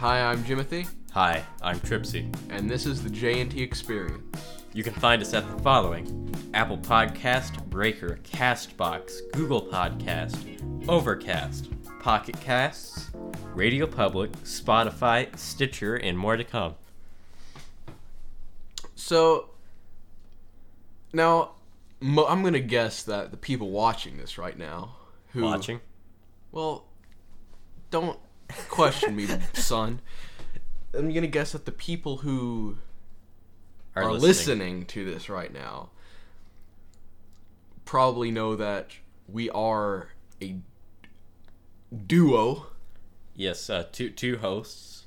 Hi, I'm Jimothy, Hi, I'm Trippsy. and this is the J&T Experience. You can find us at the following Apple Podcast, Breaker, Castbox, Google Podcast, Overcast, Pocket Casts, Radio Public, Spotify, Stitcher, and more to come. So, now, mo- I'm going to guess that the people watching this right now, who... Watching? Well, don't question me, son. I'm going to guess that the people who are, listening. to this right now probably know that we are a duo, Yes, uh, two two hosts.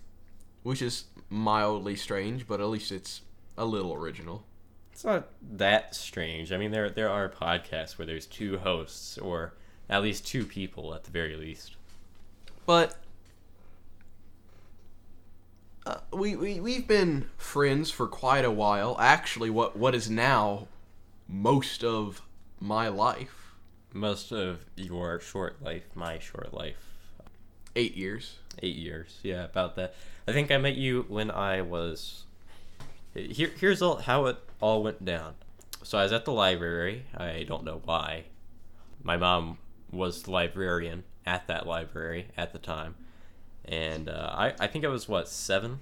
which is mildly strange, but at least it's a little original. It's not that strange. I mean, there there are podcasts where there's two hosts, or at least two people at the very least. But uh, we, we we've been friends for quite a while. Actually, what what is now most of my life, Most of your short life, my short life, eight years. eight years. Yeah, about that. I think I met you when I was. Here, here's all, how it all went down. So I was at the library. I don't know why. My mom was the librarian at that library at the time, and uh, I I think I was what seven.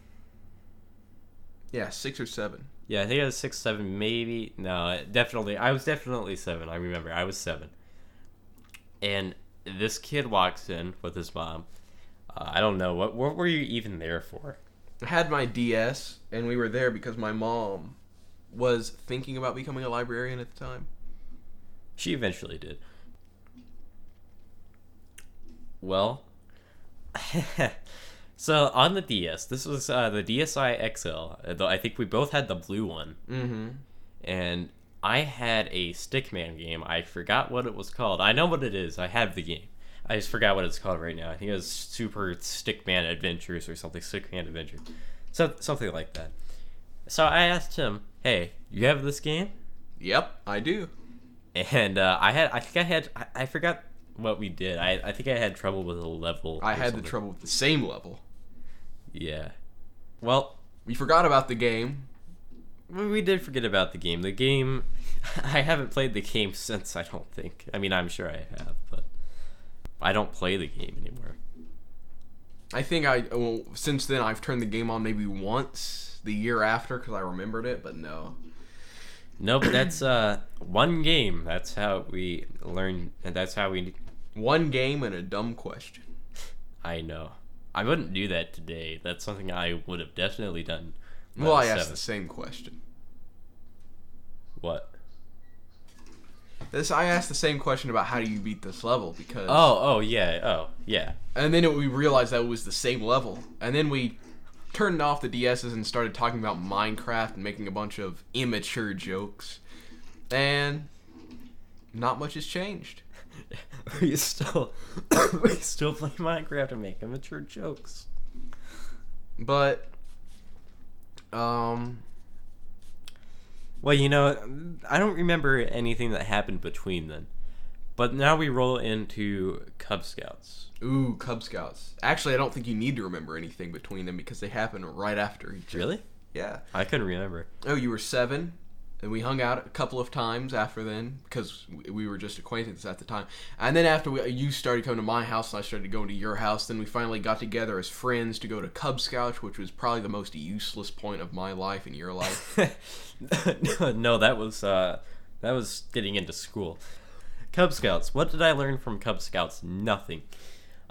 Yeah, six or seven. Yeah, I think I was six, seven, maybe. No, definitely. I was definitely seven. I remember. I was seven. And this kid walks in with his mom. Uh, I don't know. What, what were you even there for? I had my DS, and we were there because my mom was thinking about becoming a librarian at the time. She eventually did. Well, so on the DS, this was uh, the DSi XL. Though I think we both had the blue one. Mm-hmm. and I had a Stickman game. I forgot what it was called. I know what it is. I have the game. I just forgot what it's called right now. I think it was Super Stickman Adventures or something. Stickman Adventures, so something like that. So I asked him, "Hey, you have this game?" Yep, I do. And uh, I had, I think I had, I, I forgot what we did. I, I think I had trouble with a level. I had the trouble with the same level. Yeah. Well, We forgot about the game. We did forget about the game. The game, I haven't played the game since. I don't think. I mean, I'm sure I have, but I don't play the game anymore. I think I well, since then I've turned the game on maybe once the year after because I remembered it, but no. No, but that's uh one game. That's how we learn, and that's how we. One game and a dumb question. I know. I wouldn't do that today. That's something I would have definitely done. Well, I asked seven. the same question. What? This I asked the same question about how do you beat this level because Oh, oh yeah, oh yeah. and then it, we realized that it was the same level, and then we turned off the DSs and started talking about Minecraft and making a bunch of immature jokes, and not much has changed. we still, we still play Minecraft and make immature jokes. But um, Well, you know, I don't remember anything that happened between then. But now we roll into Cub Scouts. ooh, Cub Scouts. Actually, I don't think you need to remember anything between them because they happen right after each. other. Really? Yeah. I couldn't remember. Oh, you were seven, and we hung out a couple of times after then because we were just acquaintances at the time. And then after we, you started coming to my house, and I started going to your house. Then we finally got together as friends to go to Cub Scouts, which was probably the most useless point of my life and your life. no, no, that was uh, that was getting into school. Cub Scouts. What did I learn from Cub Scouts? Nothing.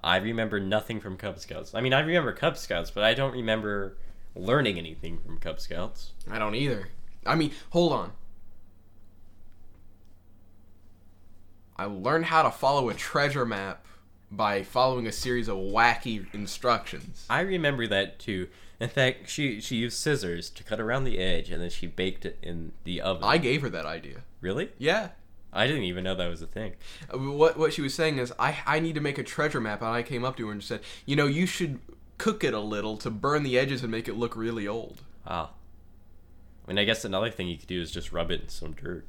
I remember nothing from Cub Scouts. I mean, I remember Cub Scouts, but I don't remember learning anything from Cub Scouts. I don't either. I mean, hold on. I learned how to follow a treasure map by following a series of wacky instructions. I remember that too. In fact, she she used scissors to cut around the edge, and then she baked it in the oven. I gave her that idea. really? Yeah. I didn't even know that was a thing. Uh, What what she was saying is, I I need to make a treasure map, and I came up to her and said, you know, you should cook it a little to burn the edges and make it look really old. Ah. I mean, I guess another thing you could do is just rub it in some dirt,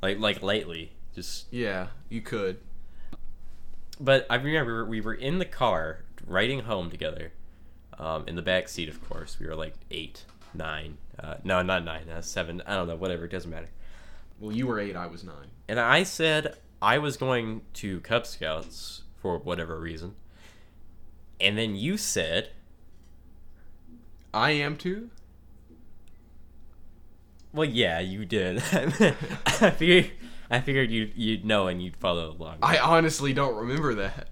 like like lightly, just. Yeah, you could. But I remember we were in the car riding home together, Um, in the back seat, of course, we were like eight, nine. Uh, no, not nine. Uh, seven. I don't know. Whatever. It doesn't matter. Well, you were eight. I was nine. And I said I was going to Cub Scouts for whatever reason. And then you said, I am too. "Well, yeah, you did." I figured, I figured you'd you'd know and you'd follow along. I honestly don't remember that.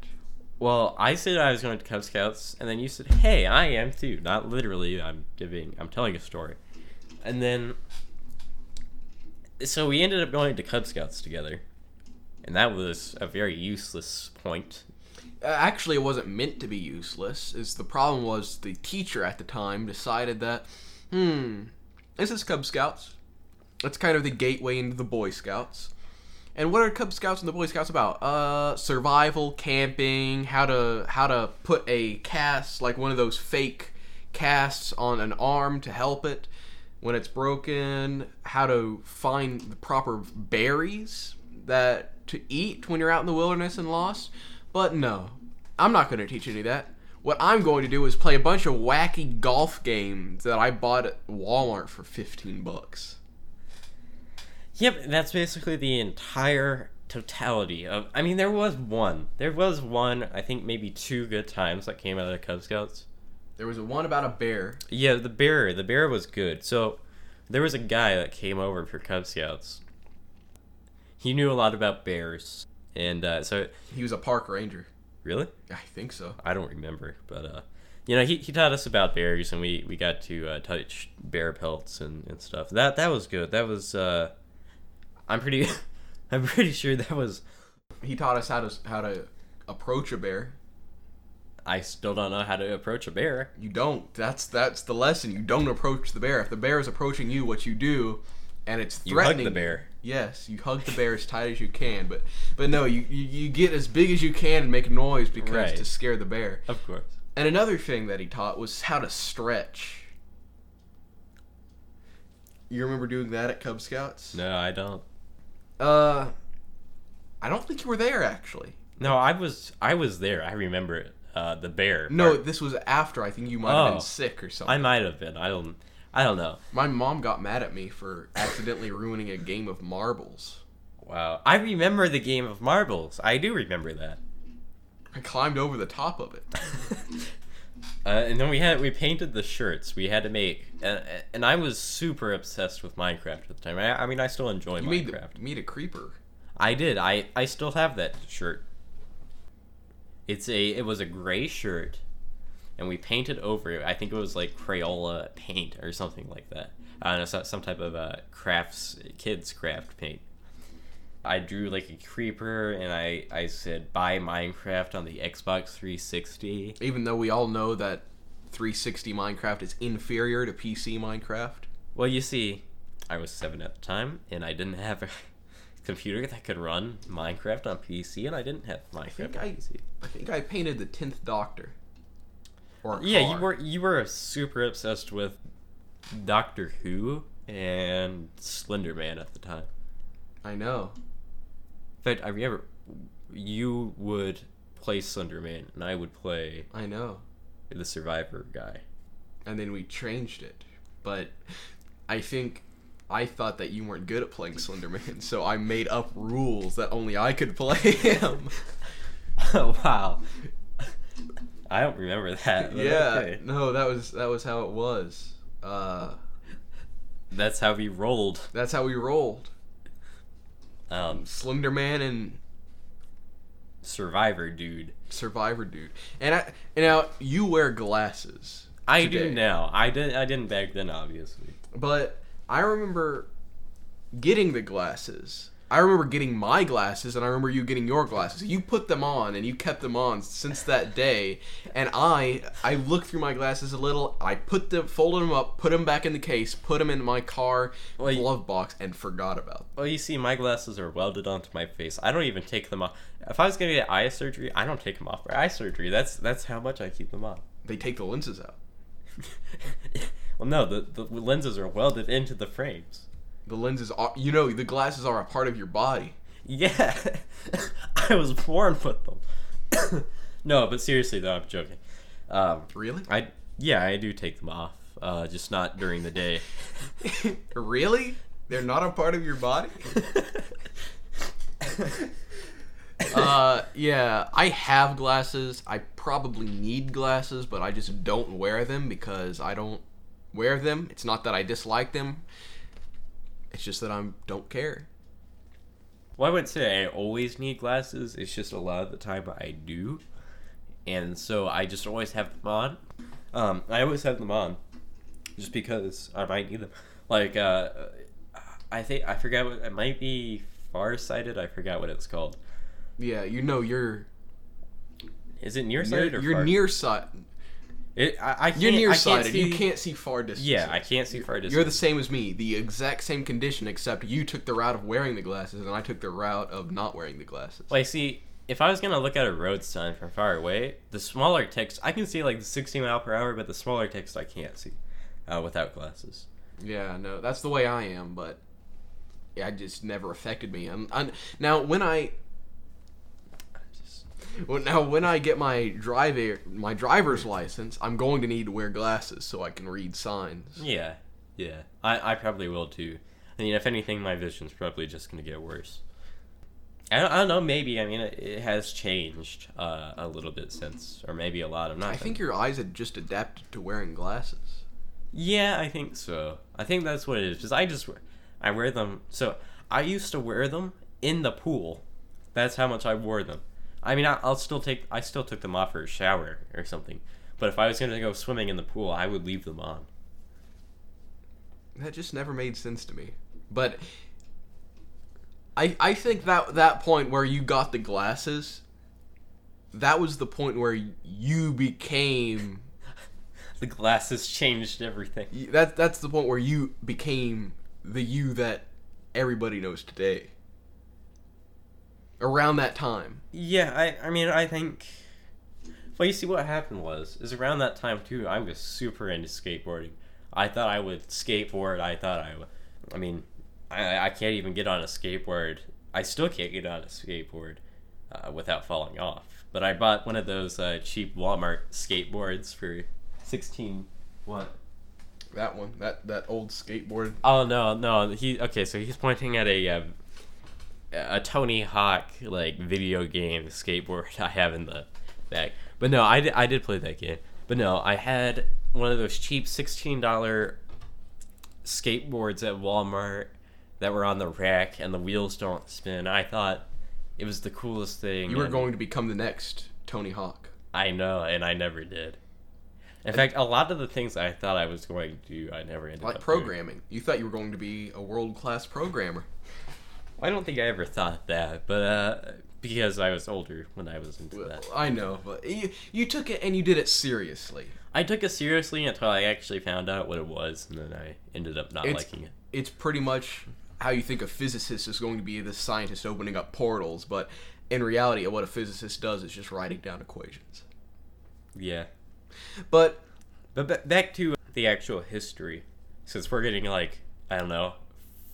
Well, I said I was going to Cub Scouts, and then you said, "Hey, I am too." Not literally. I'm giving. I'm telling a story, and then so we ended up going to Cub Scouts together, and that was a very useless point. Uh, Actually, it wasn't meant to be useless. Is the problem was the teacher at the time decided that, hmm, this is Cub Scouts. That's kind of the gateway into the Boy Scouts. And what are Cub Scouts and the Boy Scouts about? Uh, survival, camping, how to how to put a cast like one of those fake casts on an arm to help it when it's broken, how to find the proper berries that to eat when you're out in the wilderness and lost. But no, I'm not going to teach any of that. What I'm going to do is play a bunch of wacky golf games that I bought at Walmart for 15 bucks. Yep, that's basically the entire totality of. I mean, there was one. There was one. I think maybe two good times that came out of the Cub Scouts. There was a one about a bear. Yeah, the bear. The bear was good. So there was a guy that came over for Cub Scouts. He knew a lot about bears, and uh, so He was a park ranger. Really, I think so. I don't remember, but uh, you know, he, he taught us about bears, and we, we got to uh, touch bear pelts and, and stuff. That that was good. That was uh, I'm pretty I'm pretty sure that was. He taught us how to how to approach a bear. I still don't know how to approach a bear. You don't. That's that's the lesson. You don't approach the bear. If the bear is approaching you, what you do, and it's You hug threatening. the bear. Yes, you hug the bear as tight as you can, but but no, you, you, you get as big as you can and make noise because Right. to scare the bear. Of course. And another thing that he taught was how to stretch. You remember doing that at Cub Scouts? No, I don't. Uh, I don't think you were there actually. No, I was I was there. I remember it. Uh, the bear. No, part. this was after. I think you might have Oh. been sick or something. I might have been. I don't. I don't know. My mom got mad at me for accidentally ruining a game of marbles. Wow. I remember the game of marbles. I do remember that. I climbed over the top of it. Uh, and then we had we painted the shirts. We had to make, and, and I was super obsessed with Minecraft at the time. I, I mean, I still enjoy You Minecraft. made a creeper. I did. I I still have that shirt. It's a it was a gray shirt, and we painted over it. I think it was like Crayola paint or something like that. I don't know, some type of uh, crafts kids craft paint. I drew like a creeper, and I I said buy Minecraft on the Xbox 360. Even though we all know that 360 Minecraft is inferior to PC Minecraft. Well, you see, I was seven at the time, and I didn't have a computer that could run Minecraft on PC, and I didn't have Minecraft think on I-. I think I painted the 10th Doctor. Or Yeah, car. you were you were super obsessed with Doctor Who and Slender Man at the time. I know. In fact, I remember you would play Slender Man, and I would play I know. the Survivor guy. And then we changed it. But I think I thought that you weren't good at playing Slenderman, so I made up rules that only I could play him. Oh wow. I don't remember that. yeah. okay. No, that was that was how it was. Uh That's how we rolled. that's how we rolled. Um, Slenderman and Survivor dude. Survivor dude. And I and now you wear glasses. I today. do now. I didn't. I didn't back then, obviously. But I remember getting the glasses. I remember getting my glasses, and I remember you getting your glasses. You put them on, and you kept them on since that day. And I, I looked through my glasses a little. I put them, folded them up, put them back in the case, put them in my car Well, glove box, and forgot about them. Well, you see, my glasses are welded onto my face. I don't even take them off. If I was gonna get eye surgery, I don't take them off for eye surgery. That's that's how much I keep them on. They take the lenses out. well, no, the the lenses are welded into the frames. The lenses are, you know, the glasses are a part of your body. Yeah, I was born with them. no, but seriously though, I'm joking. Um, Really? I Yeah, I do take them off. Uh, just not during the day. really? They're not a part of your body? uh, yeah, I have glasses. I probably need glasses, but I just don't wear them because I don't wear them. It's not that I dislike them. It's just that I don't care. Well, I wouldn't say I always need glasses. It's just a lot of the time I do, and so I just always have them on. Um, I always have them on, just because I might need them. Like, uh, I think I forgot what it might be farsighted. I forgot what it's called. Yeah, you know you're Is it nearsighted or you're far? nearsighted. It, I, I can't, You're I can't nearsighted. see- You can't see far distance. Yeah, I can't see far distance. You're the same as me. The exact same condition, except you took the route of wearing the glasses, and I took the route of not wearing the glasses. Like, see, if I was gonna look at a road sign from far away, the smaller text I can see like the 60 mile per hour, but the smaller text I can't see uh, without glasses. Yeah, no, that's the way I am, but it just never affected me. And and now when I well, now when I get my driver my driver's license, I'm going to need to wear glasses so I can read signs. Yeah, yeah, I, I probably will too. I mean, if anything, my vision's probably just gonna get worse. I don't, I don't know. Maybe I mean it, it has changed uh, a little bit since, or maybe a lot. I'm not. I think your eyes had just adapted to wearing glasses. Yeah, I think so. I think that's what it is. Because I just I wear them. So I used to wear them in the pool. That's how much I wore them. I mean, I, I'll still take. I still took them off for a shower or something. But if I was gonna go swimming in the pool, I would leave them on. That just never made sense to me. But I I think that that point where you got the glasses, that was the point where you became The glasses changed everything. that that's the point where you became the you that everybody knows today. Around that time. Yeah, I. I mean, I think. Well, you see, what happened was is around that time too. I was super into skateboarding. I thought I would skateboard. I thought I would. I mean, I, I can't even get on a skateboard. I still can't get on a skateboard uh, without falling off. But I bought one of those uh, cheap Walmart skateboards for sixteen. What? That one. That that old skateboard. Oh no, no. He okay. So he's pointing at a uh, a Tony Hawk like video game skateboard I have in the bag. But no, I did, I did play that game. But no, I had one of those cheap sixteen dollar skateboards at Walmart that were on the rack and the wheels don't spin. I thought it was the coolest thing. You were going to become the next Tony Hawk. I know, and I never did. In fact, a lot of the things I thought I was going to do, I never ended Like up Like programming. You thought you were going to be a world class programmer. I don't think I ever thought that, but uh, because I was older when I was into Well, that. I know, but you, you took it and you did it seriously. I took it seriously until I actually found out what it was, and then I ended up not It's- liking it. It's pretty much how you think a physicist is going to be the scientist opening up portals, but in reality, what a physicist does is just writing down equations. Yeah, But but ba- back to the actual history, since we're getting like I don't know,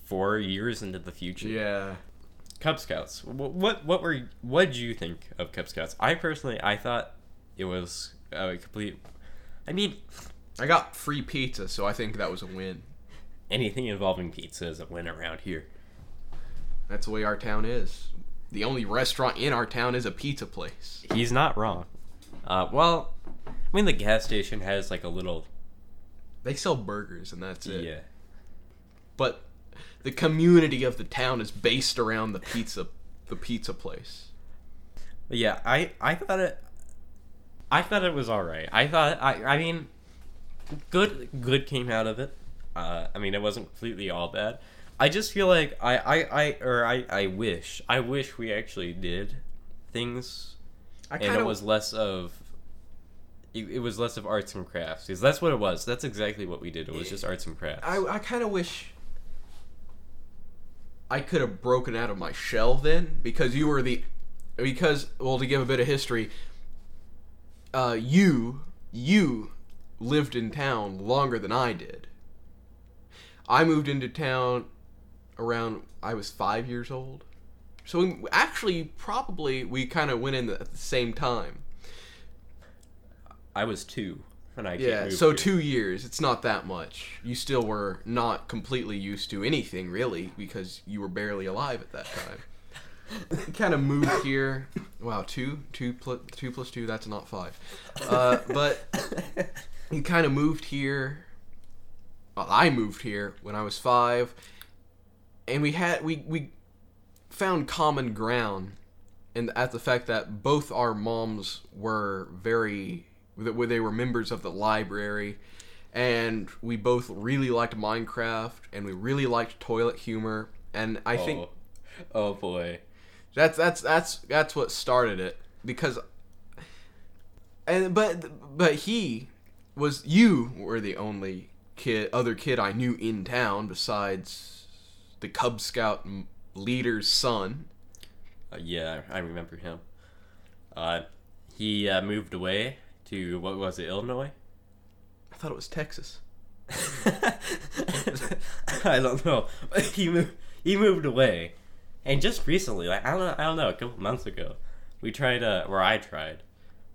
four years into the future. yeah, Cub Scouts. Wh- What what were what did you think of Cub Scouts? I personally I thought it was a complete. I mean, I got free pizza, so I think that was a win. anything involving pizza is a win around here. That's the way our town is. The only restaurant in our town is a pizza place. He's not wrong. Uh, well, I mean, the gas station has like a little. They sell burgers, and that's it. Yeah. But the community of the town is based around the pizza, the pizza place. Yeah, I I thought it. I thought it was all right. I thought I I mean, good good came out of it. Uh, I mean, it wasn't completely all bad. I just feel like I I, I or I I wish I wish we actually did things I and kind it of was less of it, it was less of arts and crafts because that's what it was that's exactly what we did it was just arts and crafts I, I kind of wish I could have broken out of my shell then because you were the because well to give a bit of history uh, you you lived in town longer than I did. I moved into town around I was 5 years old. So we, actually probably we kind of went in the, at the same time. I was 2 and I yeah. so here. two years, it's not that much. You still were not completely used to anything really because you were barely alive at that time. kind of moved here. Wow, two, two, two plus two. That's not five. Uh, but you kind of moved here. Well, I moved here when I was five, and we had we we found common ground and at the fact that both our moms were very where they were members of the library, and we both really liked Minecraft, and we really liked toilet humor, and I think oh. oh boy. that's that's that's that's what started it because and but but he was you were the only kid other kid I knew in town besides the Cub Scout leader's son. Uh, yeah, I remember him. Uh, he uh, moved away to what was it, Illinois? I thought it was Texas. I don't know. he moved. He moved away, and just recently, like I don't, know, I don't know, a couple months ago, we tried, uh, or I tried,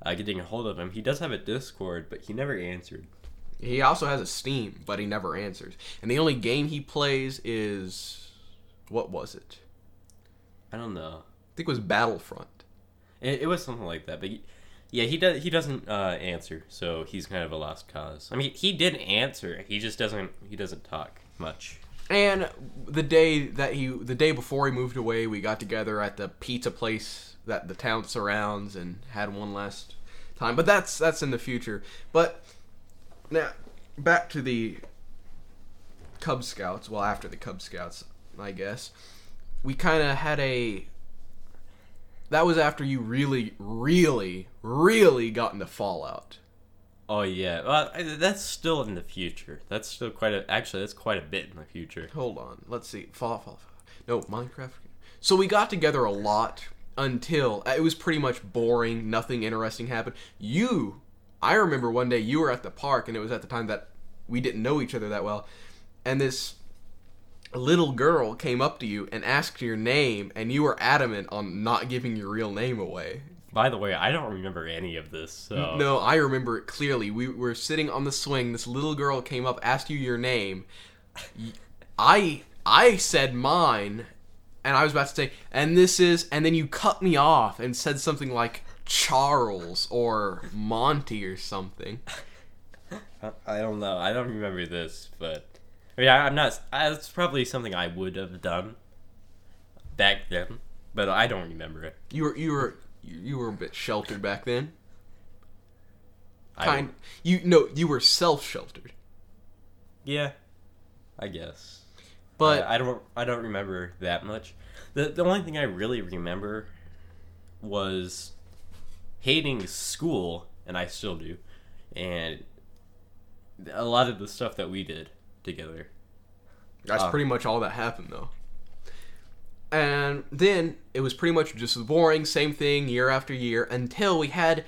uh, getting a hold of him. He does have a Discord, but he never answered. He also has a Steam, but he never answers. And the only game he plays is what was it? I don't know. I think it was Battlefront. It, it was something like that, but he, yeah, he does. He doesn't uh, answer, so he's kind of a lost cause. I mean, he did answer. He just doesn't. He doesn't talk much. And the day that he, the day before he moved away, we got together at the pizza place that the town surrounds and had one last time. But that's that's in the future. But now back to the Cub Scouts. Well, after the Cub Scouts, I guess we kind of had a. That was after you really, really, really got into Fallout. Oh yeah, well, that's still in the future. That's still quite a. Actually, that's quite a bit in the future. Hold on. Let's see. Fallout, Fallout, Fallout. No, Minecraft. So we got together a lot until uh, it was pretty much boring. Nothing interesting happened. You, I remember one day you were at the park, and it was at the time that we didn't know each other that well, and this little girl came up to you and asked your name, and you were adamant on not giving your real name away. By the way, I don't remember any of this. So No, I remember it clearly. We were sitting on the swing. This little girl came up, asked you your name. I I said mine, and I was about to say, and this is, and then you cut me off and said something like Charles or Monty or something. I don't know. I don't remember this, but I mean, I, I'm not. I, it's probably something I would have done back then, but I don't remember it. You were you were you were a bit sheltered back then. I- Kind you no, you were self sheltered. yeah, I guess. But I, I don't. I don't remember that much. the The only thing I really remember was hating school, and I still do, and a lot of the stuff that we did together. That's Uh, pretty much all that happened, though. And then it was pretty much just boring, same thing year after year until we had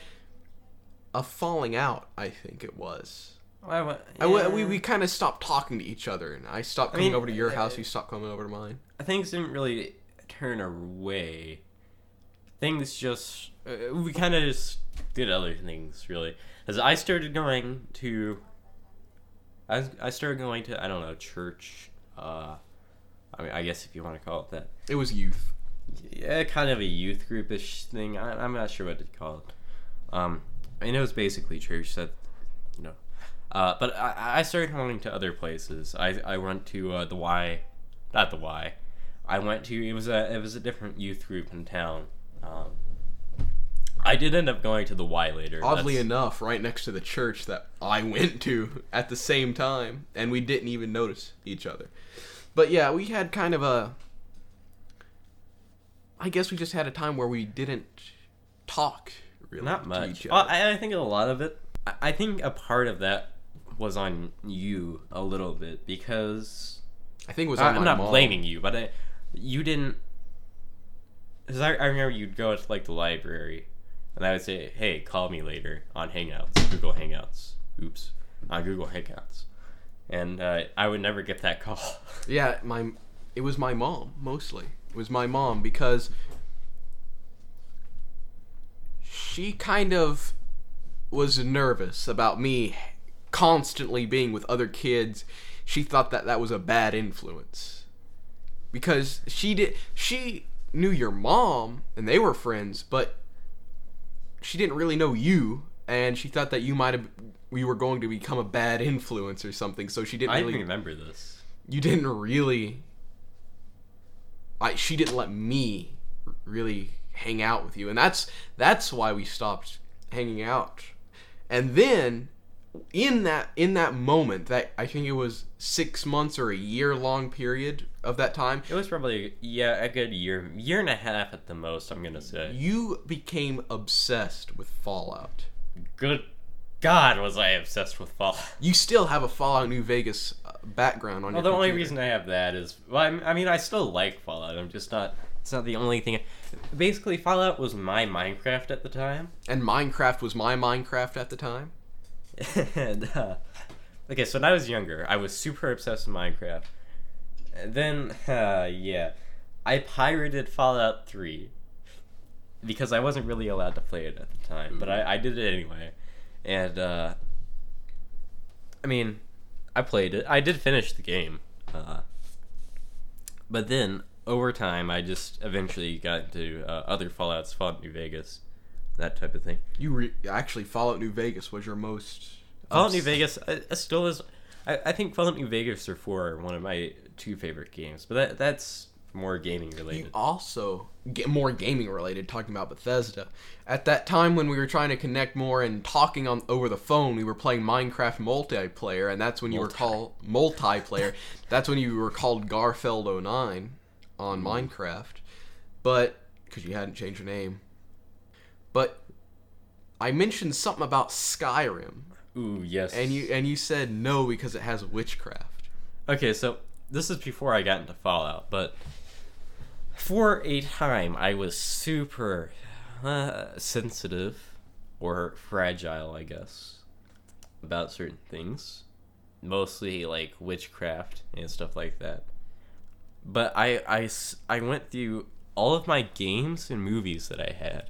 a falling out. I think it was. I, wa- I w yeah. we we kind of stopped talking to each other, and I stopped I coming mean, over to your uh, house. You stopped coming over to mine. things didn't really turn away. Things just uh, we kind of just did other things really. As I started going to, I I started going to I don't know church. Uh, I mean I guess if you want to call it that. It was youth. Yeah, kind of a youth groupish thing. I, I'm not sure what to call it. Um, I it was basically church that, you know. Uh, but I, I started going to other places. I, I went to uh, the Y, not the Y. I went to it was a it was a different youth group in town. Um, I did end up going to the Y later. Oddly That's- enough, right next to the church that I went to at the same time, and we didn't even notice each other. But yeah, we had kind of a. I guess we just had a time where we didn't talk really not to much. Well. I, I think a lot of it. I, I think a part of that was on you a little bit because I think it was I- on I'm not mom. blaming you, but I, you didn't. Because I, I remember you'd go to like the library, and I would say, "Hey, call me later on Hangouts, Google Hangouts." Oops, on Google Hangouts, and uh, I would never get that call. Yeah, my it was my mom mostly. It was my mom because she kind of was nervous about me constantly being with other kids, she thought that that was a bad influence. Because she did she knew your mom and they were friends, but she didn't really know you and she thought that you might have we were going to become a bad influence or something. So she didn't I really remember this. you didn't really I she didn't let me really hang out with you and that's that's why we stopped hanging out and then in that in that moment that I think it was 6 months or a year long period of that time It was probably yeah a good year, year and a half at the most. I'm gonna say. you became obsessed with Fallout Good God, was I obsessed with Fallout? you still have a Fallout New Vegas uh, background on Well, your the only reason I have that is, well, I'm- I mean, I still like Fallout. I'm just not. It's not the only thing. Basically, Fallout was my Minecraft at the time, and Minecraft was my Minecraft at the time and uh, okay, so when I was younger, I was super obsessed with Minecraft. And then, uh, yeah, I pirated Fallout Three because I wasn't really allowed to play it at the time, but I, I did it anyway, and uh, I mean, I played it. I did finish the game, uh, but then over time, I just eventually got into uh, other Fallout's, Fallout New Vegas, that type of thing. You re- actually Fallout New Vegas was your most Fallout New Vegas I, uh, still is. I, I think Fallout New Vegas or four are one of my two favorite games, but that that's more gaming You related. also get more gaming related talking about Bethesda. At that time when we were trying to connect more and talking on over the phone, we were playing Minecraft multiplayer and that's when you were called multiplayer. that's when you were called Garfeld 09 on Mm-hmm. Minecraft. But cuz you hadn't changed your name. But I mentioned something about Skyrim Ooh yes. and you and you said no because it has witchcraft. Okay, so this is before I got into Fallout, but for a time I was super uh, sensitive or fragile, I guess, about certain things, mostly like witchcraft and stuff like that. But I, I, I went through all of my games and movies that I had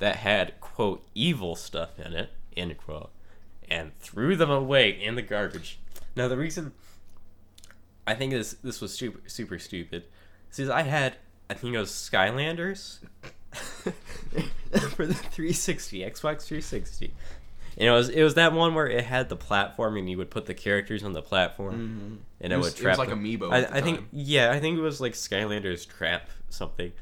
that had quote evil stuff in it end quote and threw them away in the garbage. Now the reason I think this this was super super stupid. Is I had I think it was Skylanders for the 360 Xbox 360. And it was it was that one where it had the platform and you would put the characters on the platform mm-hmm. and it, It was- would it trap was like them. Amiibo I, I think yeah, I think it was like Skylanders Trap something.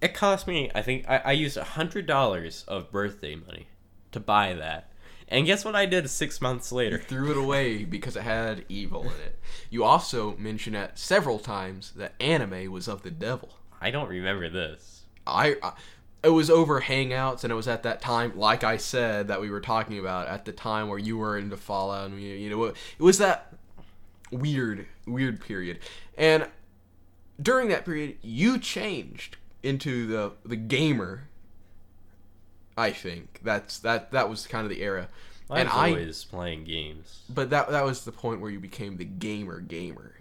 It cost me I think I, I used a hundred dollars of birthday money to buy that. And guess what I did six months You later? threw it away because it had evil in it. You also mentioned it several times that anime was of the devil. I don't remember this. I, I it was over Hangouts, and it was at that time, like I said, that we were talking about at the time where you were into Fallout, and you, you know, it was that weird, weird period. And during that period, you changed into the the gamer. I think that's that that was kind of the era, I and was I was playing games. but that that was the point where you became the gamer gamer.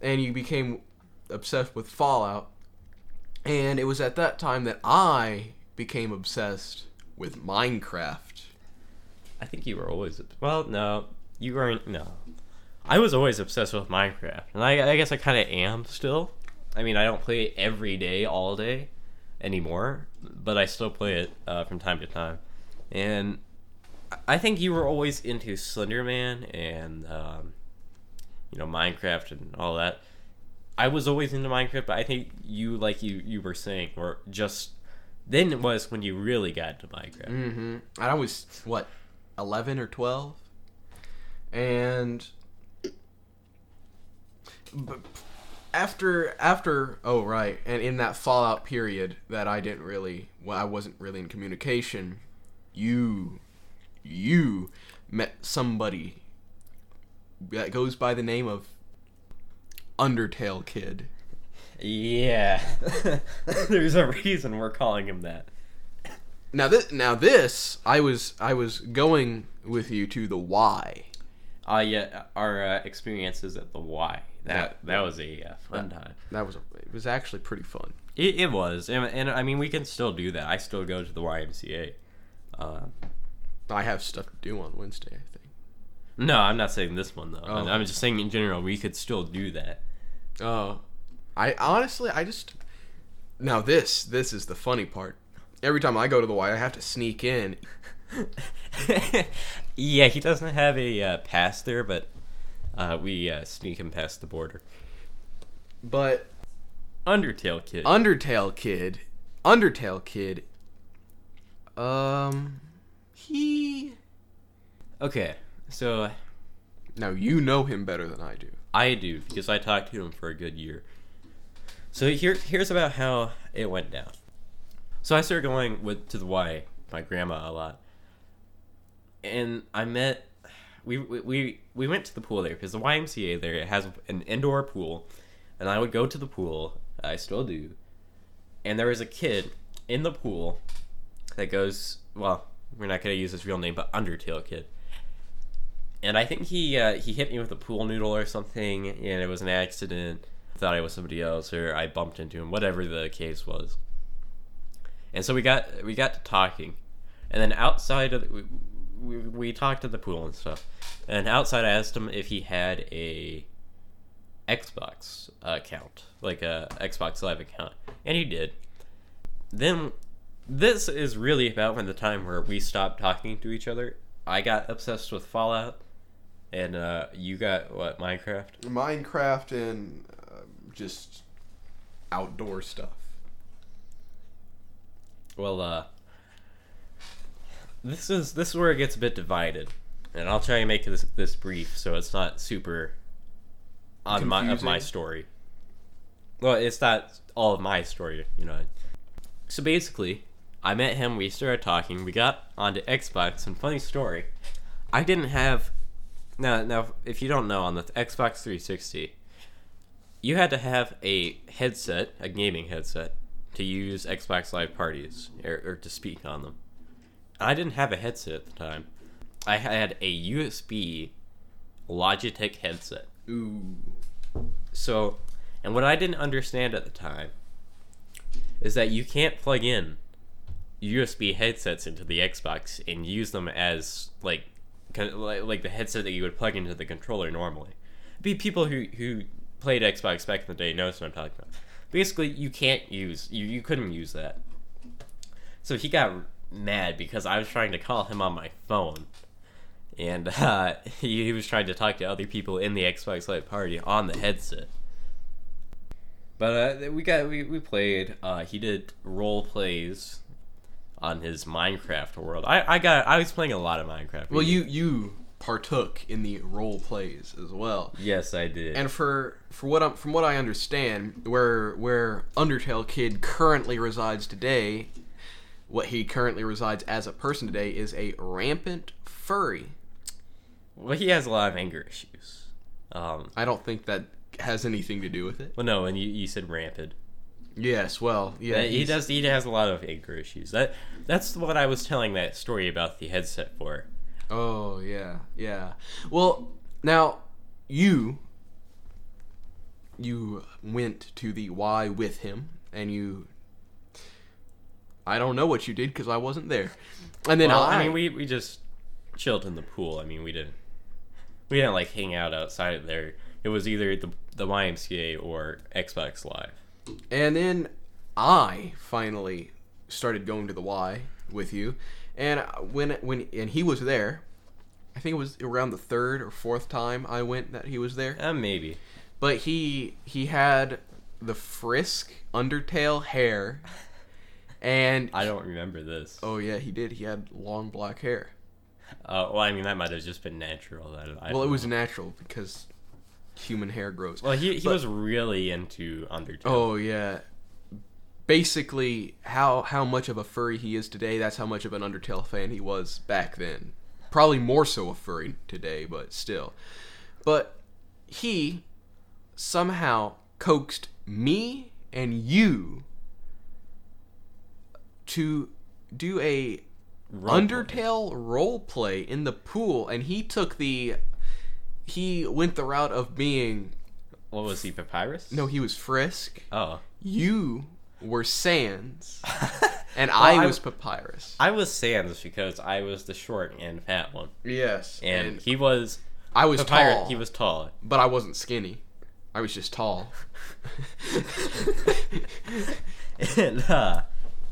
And you became obsessed with Fallout. And it was at that time that I became obsessed with Minecraft. I think you were always well. No, you weren't. No, I was always obsessed with Minecraft, and I, I guess I kind of am still. I mean, I don't play it every day, all day, anymore, but I still play it uh, from time to time. And I- think you were always into Slenderman and um, you know Minecraft and all that. I was always into Minecraft, but I think you, like you, you were saying, were just then it was when you really got into Minecraft. Mm-hmm. I was what, eleven or twelve, and after after oh right, and in that Fallout period that I didn't really, well, I wasn't really in communication. You, you met somebody that goes by the name of Undertale Kid. Yeah, there's a reason we're calling him that. Now this, now this, I was I was going with you to the Y. Uh, yeah, our uh, experiences at the Y. That that was a uh, fun time. That was a It was actually pretty fun. It, it was, and, and I mean, we can still do that. I still go to the YMCA. Uh, I have stuff to do on Wednesday, I think. no, I'm not saying this one though. Oh. I'm just saying in general, we could still do that. Oh, I honestly, I just now this this is the funny part. Every time I go to the Y, I have to sneak in. yeah, he doesn't have a uh, pass there, but uh, we uh, sneak him past the border. But Undertale kid. Undertale kid, Undertale kid, um, he. okay, so Now you know him better than I do. I do because I talked to him for a good year. So here, here's about how it went down. So I started going with to the Y, my grandma a lot, and I met. We we we, we went to the pool there because the YMCA there it has an indoor pool, and I would go to the pool. I still do, and there was a kid in the pool that goes. Well, we're not gonna use his real name, but Undertale kid and I think he uh, he hit me with a pool noodle or something, and it was an accident. Thought I was somebody else, or I bumped into him, whatever the case was. And so we got we got to talking, and then outside of the, we, we talked at the pool and stuff. And outside, I asked him if he had a Xbox account, like a Xbox Live account, and he did. Then this is really about when the time where we stopped talking to each other. I got obsessed with Fallout, and uh, you got what Minecraft. Minecraft and uh, just outdoor stuff. Well, uh, this is this is where it gets a bit divided, and I'll try and make this this brief so it's not super on my of my story. Well, it's not all of my story, you know. So basically, I met him. We started talking. We got onto Xbox, and funny story, I didn't have. Now, now, if you don't know, on the Xbox 360, you had to have a headset, a gaming headset, to use Xbox Live parties or, or to speak on them. I didn't have a headset at the time. I had a USB Logitech headset. Ooh. So, and what I didn't understand at the time is that you can't plug in USB headsets into the Xbox and use them as like like, like the headset that you would plug into the controller normally. Be people who who played Xbox back in the day knows what I'm talking about. Basically, you can't use you you couldn't use that. So he got mad because I was trying to call him on my phone. And uh, he, he was trying to talk to other people in the Xbox Live party on the headset. But uh, we got we, we played. Uh, he did role plays on his Minecraft world. I, I got I was playing a lot of Minecraft. Well, you you partook in the role plays as well. yes I did. And for for what I'm from what I understand, where where Undertale Kid currently resides today, what he currently resides as a person today is a rampant furry. well, he has a lot of anger issues. Um, I don't think that has anything to do with it. well, no, and you, you said rampant. Yes, well, yeah, he does. He has a lot of anger issues. That that's what I was telling that story about the headset for. Oh yeah, yeah. Well, now you you went to the Y with him, and you. I don't know what you did because I wasn't there. And then well, I, I mean, we we just chilled in the pool. I mean, we didn't we didn't like hang out outside of there. It was either the the YMCA or Xbox Live. and then I finally started going to the Y with you, and when when and he was there. I think it was around the third or fourth time I went that he was there. Uh, maybe. but he he had the frisk undertale hair and I don't remember this. oh yeah he did he had long black hair Uh, well, I mean, that might have just been natural. That I well it was know. natural because human hair grows Well, he he but- was really into Undertale. oh yeah basically how how much of a furry he is today that's how much of an undertale fan he was back then probably more so a furry today but still but he somehow coaxed me and you to do a Role Undertale role play in the pool, and he took the he went the route of being What was he, Papyrus? No, he was Frisk. Oh. You were Sans, and Well, I I- was Papyrus. I was Sans because I was the short and fat one. yes, And, and, he was I was Papyrus. tall. He was tall. but I wasn't skinny. I was just tall. and uh,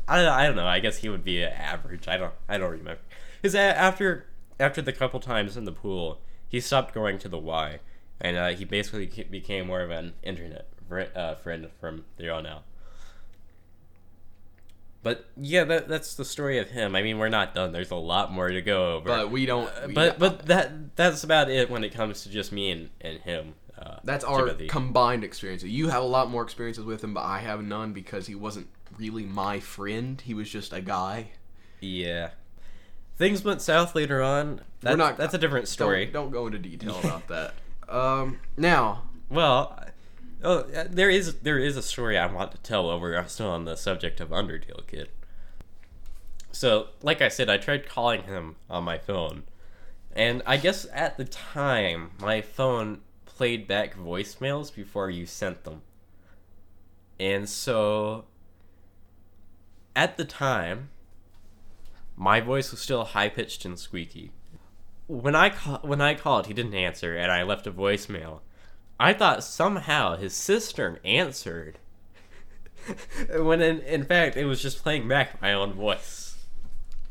I, I don't know. I guess he would be average. I don't I don't remember. Because after after the couple times in the pool, he stopped going to the Y, and uh, he basically became more of an internet uh, friend from there on out. But yeah, that, that's the story of him. I mean, we're not done. There's a lot more to go over. but we don't. Uh, we- but but that that's about it when it comes to just me and, and him. Uh, that's our Timothy. combined experience. You have a lot more experiences with him, but I have none because he wasn't really my friend. He was just a guy. yeah. Things went south later on. That's, not- that's a different story. Don't, don't go into detail about that. Um, now, Well, oh, uh, there is there is a story I want to tell while we're still on the subject of Undertale Kid. So, like I said, I tried calling him on my phone, and I guess at the time my phone played back voicemails before you sent them, and so at the time my voice was still high pitched and squeaky. When I ca- when I called, he didn't answer, and I left a voicemail. I thought somehow his sister answered. when in, in fact it was just playing back my own voice.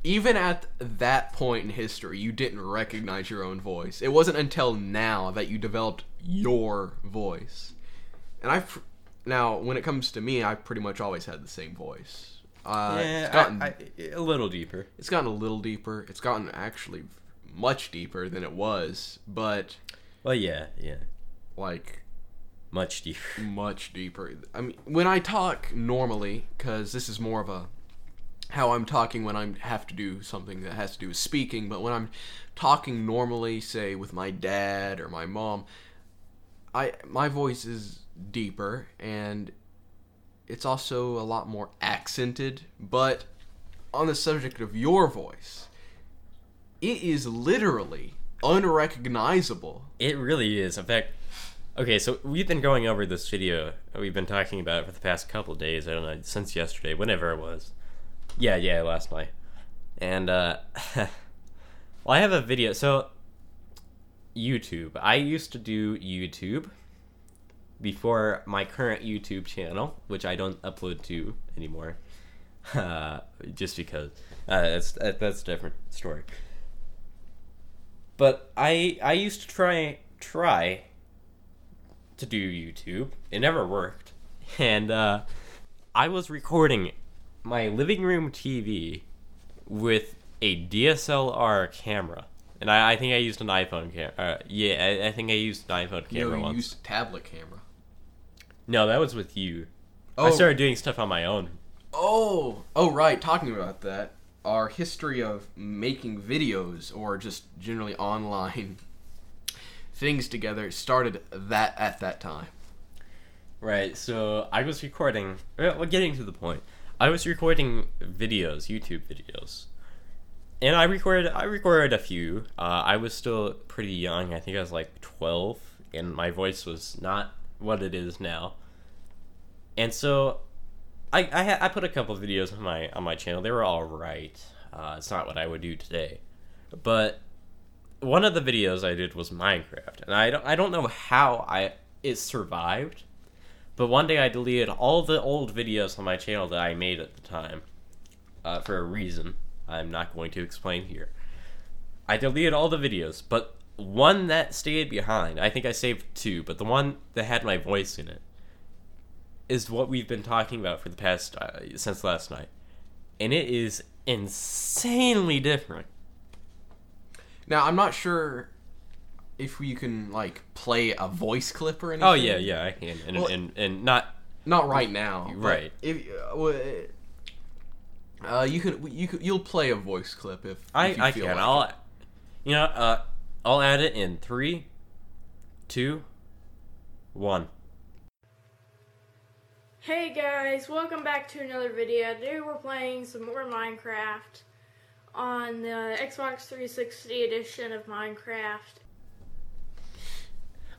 even at that point in history, you didn't recognize your own voice. It wasn't until now that you developed your voice. And I, now when it comes to me, I pretty much always had the same voice. Uh, it's gotten I, I, a little deeper. it's gotten a little deeper. It's gotten actually much deeper than it was, but Well, yeah, yeah, like much deeper. much deeper. I mean, when I talk normally, because this is more of a how I'm talking when I have to do something that has to do with speaking, but when I'm talking normally, say with my dad or my mom, I my voice is deeper and it's also a lot more accented. But on the subject of your voice, it is literally unrecognizable. It really is. In fact, okay, so we've been going over this video. We've been talking about it for the past couple days. I don't know since yesterday, whenever it was. Yeah, yeah, last night. And uh, well, I have a video. So YouTube. I used to do YouTube before my current YouTube channel, which I don't upload to anymore, uh, just because uh, that's that, that's a different story. But I I used to try try to do YouTube. It never worked, and uh, I was recording my living room TV with a DSLR camera. And I, I think I used an iPhone camera. Uh, yeah, I, I think I used an iPhone camera know, you once. used a tablet camera. No, that was with you. Oh. I started doing stuff on my own. Oh, oh, right. Talking about that, our history of making videos or just generally online things together started that at that time. Right, so I was recording. Well, getting to the point, I was recording videos, YouTube videos, and I recorded. I recorded a few. Uh, I was still pretty young. I think I was like twelve, and my voice was not what it is now. And so, I I, ha- I put a couple videos on my on my channel. They were all right. Uh, it's not what I would do today, but one of the videos I did was Minecraft, and I don't I don't know how I it survived. But one day I deleted all the old videos on my channel that I made at the time uh, for a reason I'm not going to explain here. I deleted all the videos, but one that stayed behind, I think I saved two, but the one that had my voice in it is what we've been talking about for the past uh, since last night. And it is insanely different. Now, I'm not sure if you can like play a voice clip or anything. Oh yeah, yeah, I can. And Well- and, and not Not right now. Right. If uh, uh, you can, you can, you'll play a voice clip if, I, if you I feel can. like I'll, it. you know, uh, I'll add it in three, two, one. Hey guys, welcome back to another video. Today we're playing some more Minecraft on the Xbox 360 edition of Minecraft.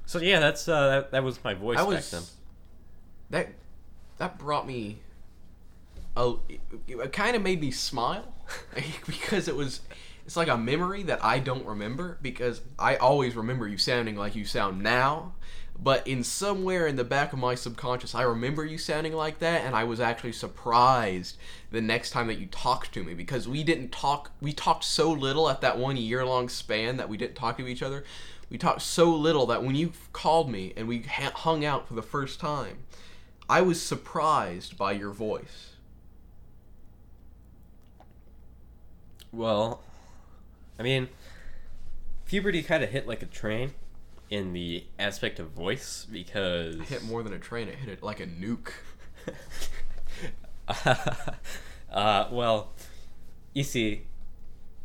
So yeah, that's uh, that, that was my voice I back was then. that that brought me a it, it kind of made me smile because it was it's like a memory that I don't remember because I always remember you sounding like you sound now but in somewhere in the back of my subconscious I remember you sounding like that and I was actually surprised the next time that you talked to me because we didn't talk we talked so little at that one year long span that we didn't talk to each other we talked so little that when you called me and we hung out for the first time I was surprised by your voice. Well, I mean, puberty kind of hit like a train in the aspect of voice because It hit more than a train, it hit it like a nuke. uh, well, you see,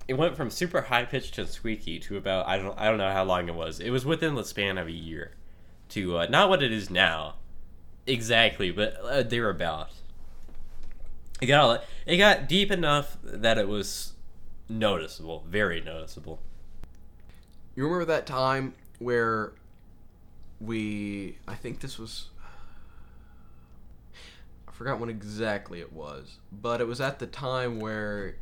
it went from super high pitched to squeaky to about I don't I don't know how long it was. It was within the span of a year to uh, not what it is now exactly, but uh, thereabout. It got it got deep enough that it was noticeable, very noticeable. You remember that time where we I think this was I forgot when exactly it was, but it was at the time where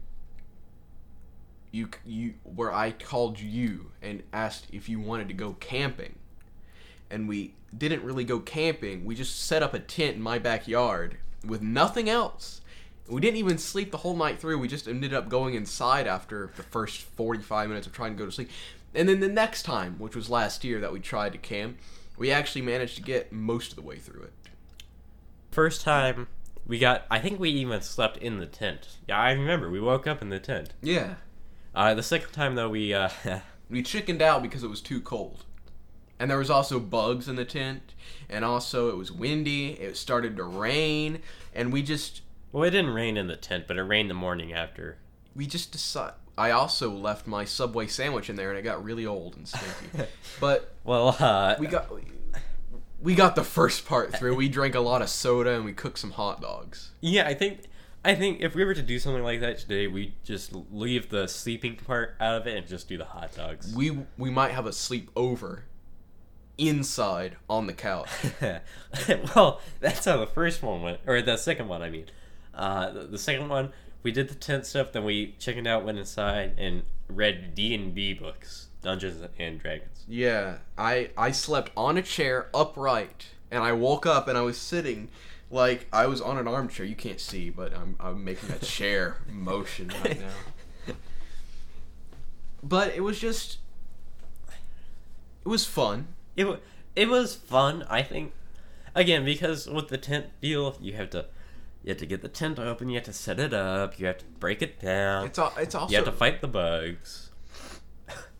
you you where I called you and asked if you wanted to go camping. And we didn't really go camping. We just set up a tent in my backyard with nothing else. We didn't even sleep the whole night through. We just ended up going inside after the first 45 minutes of trying to go to sleep. And then the next time, which was last year that we tried to camp, we actually managed to get most of the way through it. First time we got, I think we even slept in the tent. Yeah, I remember. We woke up in the tent. Yeah. Uh, the second time though, we uh, We chickened out because it was too cold. And there was also bugs in the tent, and also it was windy, it started to rain, and we just well, it didn't rain in the tent, but it rained the morning after. we just decided I also left my Subway sandwich in there and it got really old and stinky. but Well, uh, we got we got the first part through. We drank a lot of soda and we cooked some hot dogs. yeah, I think, I think if we were to do something like that today, we just leave the sleeping part out of it and just do the hot dogs. We we might have a sleep over inside on the couch. well, that's how the first one went, or the second one, I mean. Uh, the, the second one, we did the tent stuff, then we chickened out, went inside, and read D and D books, Dungeons and Dragons. Yeah, I I slept on a chair upright, and I woke up and I was sitting like I was on an armchair. You can't see, but I'm I'm making a chair motion right now. But it was just it was fun. It it was fun, I think. Again, because with the tent deal, you have to you have to get the tent open, you have to set it up, you have to break it down, It's all. it's also you have to fight the bugs.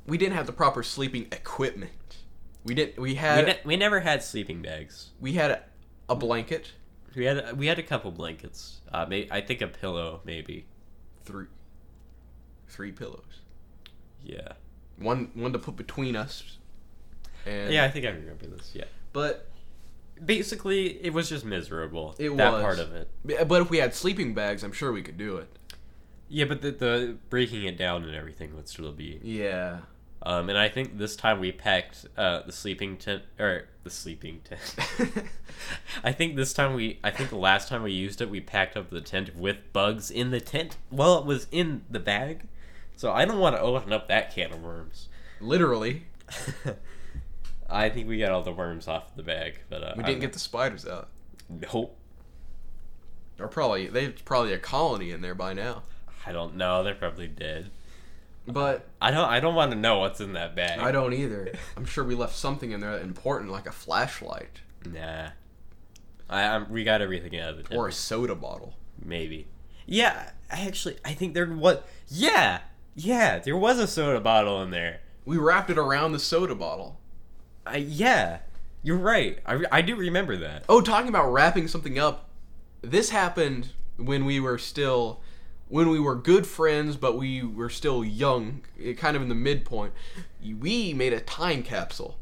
we didn't have the proper sleeping equipment. We didn't. We We, had ne- we never had sleeping bags. we had a, a blanket, We had we had a couple blankets. Uh, may- I think a pillow maybe. three three pillows. Yeah. One one to put between us. And Yeah, I think I remember this. Yeah. but Basically, it was just miserable. It that was. part of it. but if we had sleeping bags, I'm sure we could do it. Yeah, but the, the breaking it down and everything would still be. Yeah. Um, and I think this time we packed uh, the sleeping tent or the sleeping tent. I think this time we, I think the last time we used it, we packed up the tent with bugs in the tent. Well, it was in the bag, so I don't want to open up that can of worms. Literally, I think we got all the worms off the bag, but uh, we didn't get the spiders out. Nope. Or probably there's probably a colony in there by now. I don't know. They're probably dead. But I don't. I don't want to know what's in that bag. I don't either. I'm sure we left something in there important, like a flashlight Nah. I, i we got everything out of the or a soda bottle. Maybe. Yeah, I actually, I think there was. Yeah, yeah, there was a soda bottle in there. We wrapped it around the soda bottle. I yeah, you're right. I, I do remember that. Oh, talking about wrapping something up. This happened when we were still when we were good friends, but we were still young, eh, kind of in the midpoint. We made a time capsule.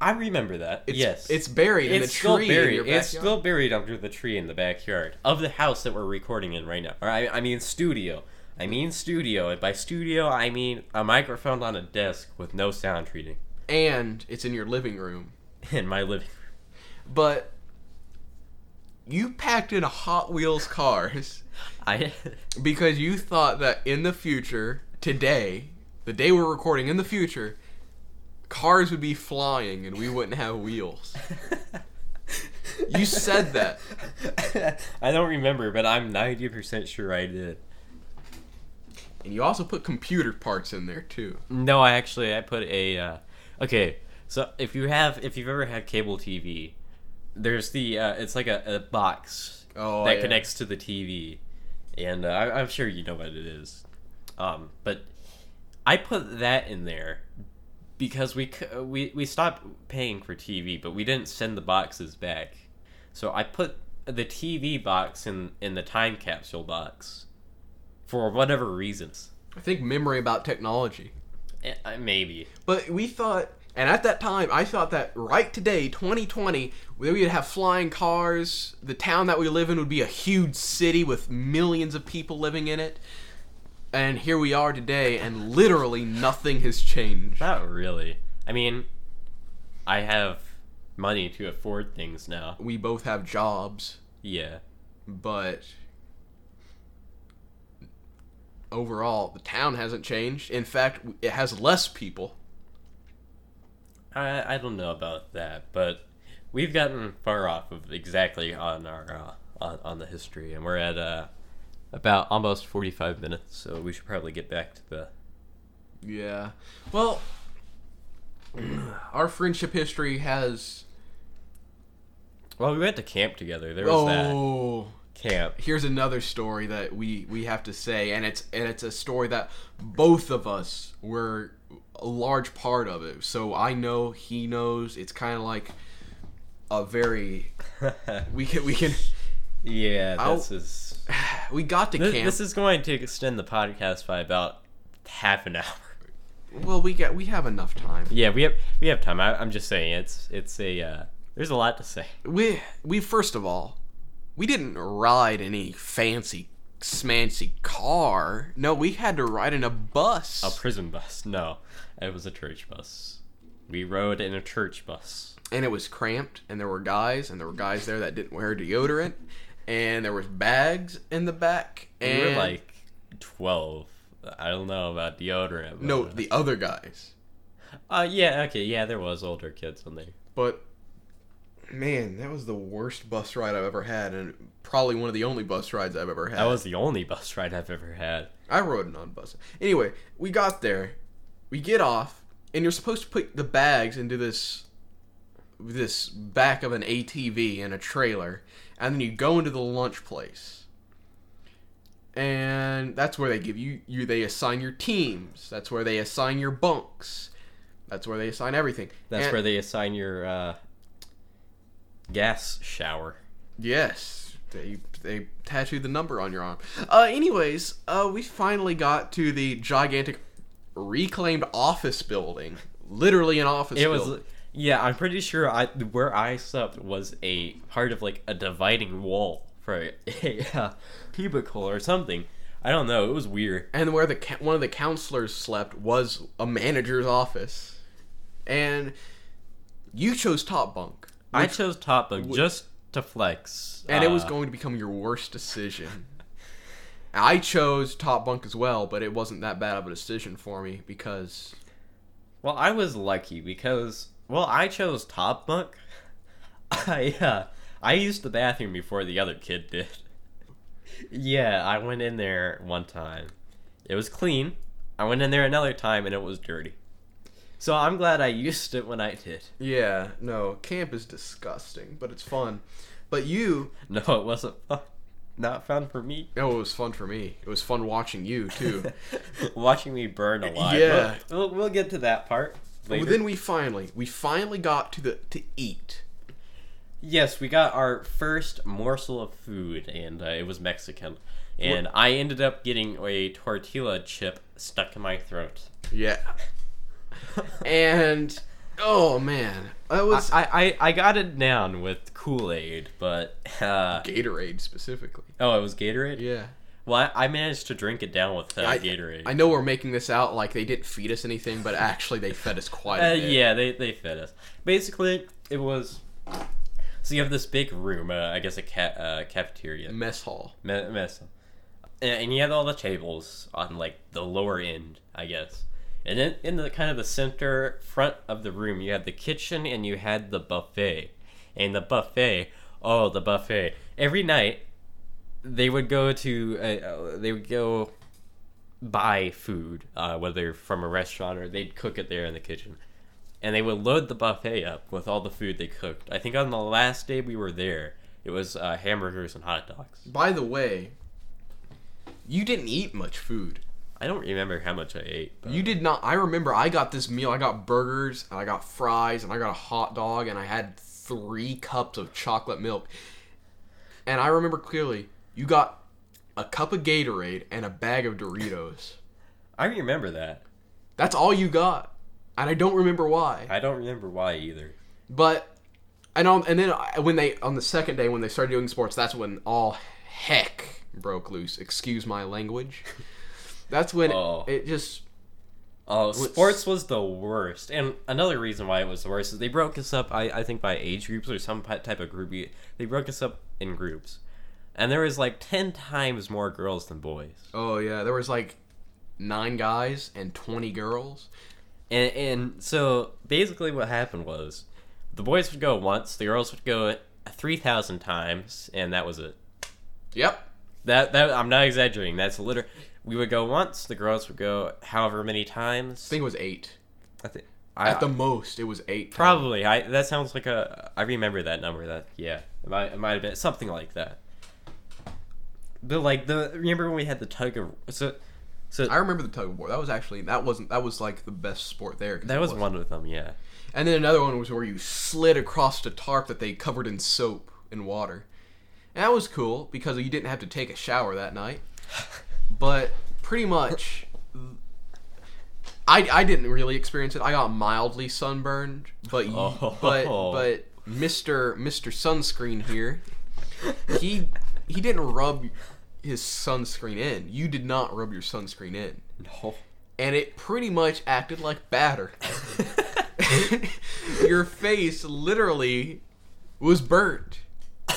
I remember that. It's, yes, it's buried in it's the still tree buried. in it's still buried under the tree in the backyard of the house that we're recording in right now. Or I, I mean studio. I mean studio, and by studio I mean a microphone on a desk with no sound treating. And it's in your living room in my living room. but you packed in Hot Wheels cars I because you thought that in the future, today, the day we're recording, in the future, cars would be flying and we wouldn't have wheels. You said that. I don't remember, but I'm 90% sure I did. And you also put computer parts in there too. No, I actually I put a uh, okay. So if you have if you've ever had cable TV, there's the uh, it's like a, a box Oh, that yeah. connects to the TV, and uh, I, I'm sure you know what it is. Um, but I put that in there because we we we stopped paying for TV, but we didn't send the boxes back. So I put the TV box in in the time capsule box for whatever reasons. I think memory about technology. Eh, uh, Maybe. But we thought, and at that time, I thought that right today, 2020, we would have flying cars. The town that we live in would be a huge city with millions of people living in it. And here we are today, and literally nothing has changed. Not really. I mean, I have money to afford things now. We both have jobs, Yeah. but overall, the town hasn't changed. In fact, it has less people. I I don't know about that, but we've gotten far off of exactly on our uh, on on the history, and we're at uh about almost forty five minutes, so we should probably get back to the. Yeah. Well, our friendship history has. Well, we went to camp together. There was that Oh, camp. here's another story that we we have to say, and it's and it's a story that both of us were a large part of it. So I know he knows. It's kind of like a very we can we can yeah, I'll- this is we got to this, camp. this is going to extend the podcast by about half an hour. well, we got we have enough time. Yeah, we have we have time. I, I'm just saying it's it's a uh, there's a lot to say. We we first of all, we didn't ride any fancy smancy car. No, we had to ride in a bus. A prison bus? No, it was a church bus. We rode in a church bus. and it was cramped and there were guys and there were guys there that didn't wear deodorant and there was bags in the back We and were like twelve. I don't know about deodorant. No the other guys Uh, yeah. Okay. Yeah, there was older kids in there. but man that was the worst bus ride i've ever had and probably one of the only bus rides i've ever had. That was the only bus ride I've ever had. i rode it on bus. Anyway we got there. We get off and you're supposed to put the bags into this this back of an atv in a trailer and then you go into the lunch place. And that's where they give you you they assign your teams. That's where they assign your bunks. That's where they assign everything. That's And- where they assign your uh, gas shower. yes they they tattoo the number on your arm uh anyways uh we finally got to the gigantic reclaimed office building literally an office It was. Yeah, I'm pretty sure I where I slept was a part of like a dividing wall for a, a cubicle or something. I don't know. It was weird. and where the one of the counselors slept was a manager's office and you chose top bunk I chose top bunk just to flex, and it was Uh, going to become your worst decision. I chose top bunk as well, but it wasn't that bad of a decision for me because Well, I was lucky because well, I chose top bunk. I uh, I used the bathroom before the other kid did. yeah, I went in there one time. It was clean. I went in there another time and it was dirty. So I'm glad I used it when I did. yeah, no, camp is disgusting, but it's fun. But you, No, it wasn't fun. Not fun for me. oh, it was fun for me. It was fun watching you too. Watching me burn alive. Yeah. We'll, we'll, we'll get to that part later. well, then we finally, we finally got to the to eat. Yes, we got our first morsel of food, and uh, it was Mexican. And I ended up getting a tortilla chip stuck in my throat. Yeah, and oh man, that was I, I, I got it down with Kool Aid, but uh, Gatorade specifically. oh, it was Gatorade. Yeah, Well, I, I managed to drink it down with uh, I, Gatorade. I know we're making this out like they didn't feed us anything, but actually they fed us quite Uh, a bit. yeah, they they fed us. Basically, it was. So you have this big room, uh, I guess a ca- uh, cafeteria, Mess hall. me- mess, and, and you had all the tables on like the lower end, I guess. And then in the kind of the center front of the room, you had the kitchen and you had the buffet. And the buffet, oh, the buffet! Every night, they would go to uh, uh, they would go buy food, uh, whether from a restaurant or they'd cook it there in the kitchen, and they would load the buffet up with all the food they cooked. I think on the last day we were there, it was uh, hamburgers and hot dogs. By the way, you didn't eat much food. I don't remember how much I ate. But... You did not. I remember I got this meal. I got burgers and I got fries and I got a hot dog and I had three cups of chocolate milk. And I remember clearly you got a cup of Gatorade and a bag of Doritos. I remember that. That's all you got. And I don't remember why. I don't remember why either. But I know and then when they on the second day when they started doing sports, that's when all heck broke loose. Excuse my language. That's when Oh. it just Oh, sports was the worst. And another reason why it was the worst is they broke us up, I, I think, by age groups or some type of group. They broke us up in groups. And there was like 10 times more girls than boys. Oh yeah, there was like nine guys and twenty girls. And, and so basically what happened was the boys would go once, the girls would go 3,000 times, and that was it. Yep. That, that I'm not exaggerating. That's literally. We would go once, the girls would go however many times. I think it was eight. I think. I, At the most, it was eight. Probably. I that sounds like a. I remember that number. That yeah. It might it might have been something like that. But like the remember when we had the tug of so so I remember the tug of war. That was actually that wasn't that was like the best sport there. that was one of them. Yeah. And then another one was where you slid across the tarp that they covered in soap and water. And that was cool because you didn't have to take a shower that night. But pretty much, I, I didn't really experience it. I got mildly sunburned, but you, Oh. but but Mister Mister Sunscreen here, he he didn't rub his sunscreen in. You did not rub your sunscreen in, No. and it pretty much acted like batter. your face literally was burnt.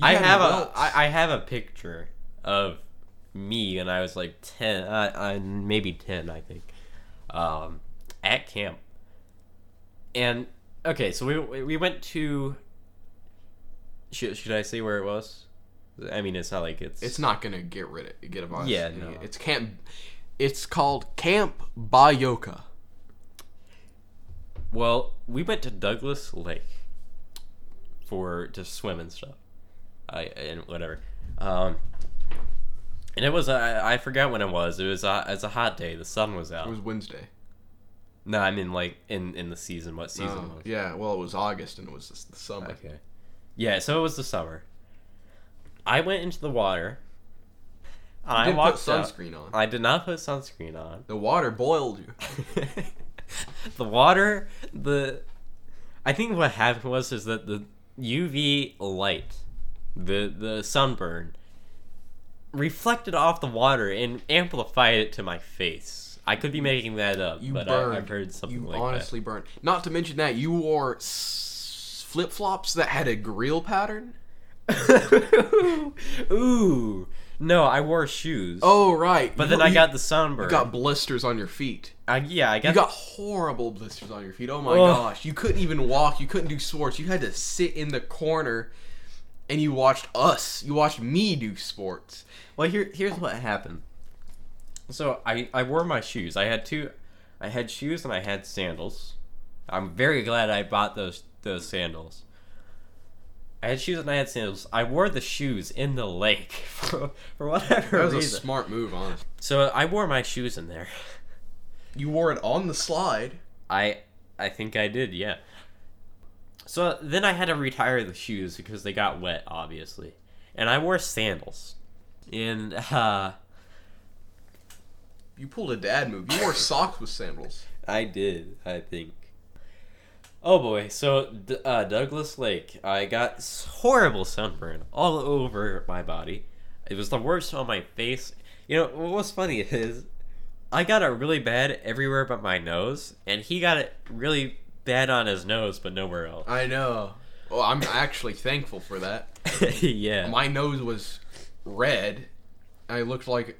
I have a welts. I, I have a picture of me when I was like ten, uh, uh, maybe ten, I think, um, at camp. And okay, so we we went to. Should, should I say where it was? I mean, it's not like it's It's not gonna get rid of get of us. Yeah, no. It's camp. It's called Camp Bayoka. Well, we went to Douglas Lake for to swim and stuff. I and whatever. Um, and it was I I forgot when it was. It was uh, a, it's a hot day. The sun was out. It was Wednesday. no, I mean like in in the season. What season Oh, was? yeah, well, it was August and it was the- summer. Okay. Yeah, so it was the summer. I went into the water. I didn't put out. sunscreen on. I did not put sunscreen on. The water boiled you. the water, the I think what happened was is that the UV light, the the sunburn, reflected off the water and amplified it to my face. I could be making that up, You but burned. I, I've heard something you like honestly burned. Not to mention that you wore s- flip flops that had a grill pattern. Ooh, no, I wore shoes. Oh right. but You then I you- got the sunburn. You got blisters on your feet. Uh, yeah, I got. You got horrible blisters on your feet. Oh my gosh. You couldn't even walk. You couldn't do sports. You had to sit in the corner and you watched us. You watched me do sports. Well, here here's what happened. So I I wore my shoes. I had two, I had shoes and I had sandals. I'm very glad I bought those those sandals. I had shoes and I had sandals. I wore the shoes in the lake for, for whatever reason. That was a smart move, honestly. so I wore my shoes in there. You wore it on the slide. I I think I did, yeah. So then I had to retire the shoes because they got wet, obviously, and I wore sandals. And uh, You pulled a dad move. You wore socks with sandals. I did, I think. Oh boy, so D- uh, Douglas Lake, I got horrible sunburn all over my body. It was the worst on my face. You know, what's funny is I got it really bad everywhere but my nose, and he got it really bad on his nose but nowhere else. I know. Well, I'm actually thankful for that. yeah. My nose was red. I looked like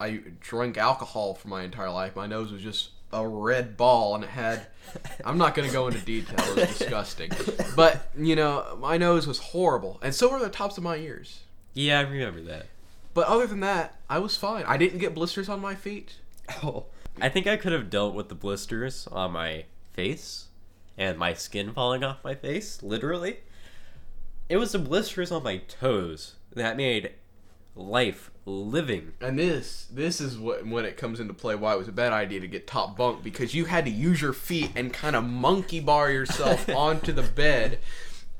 I drank alcohol for my entire life. My nose was just a red ball, and it had. I'm not going to go into detail. It was disgusting. But, you know, my nose was horrible. And so were the tops of my ears. yeah, I remember that. But other than that, I was fine. I didn't get blisters on my feet. Oh. I think I could have dealt with the blisters on my face and my skin falling off my face, literally. It was the blisters on my toes that made life living. And this, this is what when it comes into play why it was a bad idea to get top bunk because you had to use your feet and kind of monkey bar yourself onto the bed.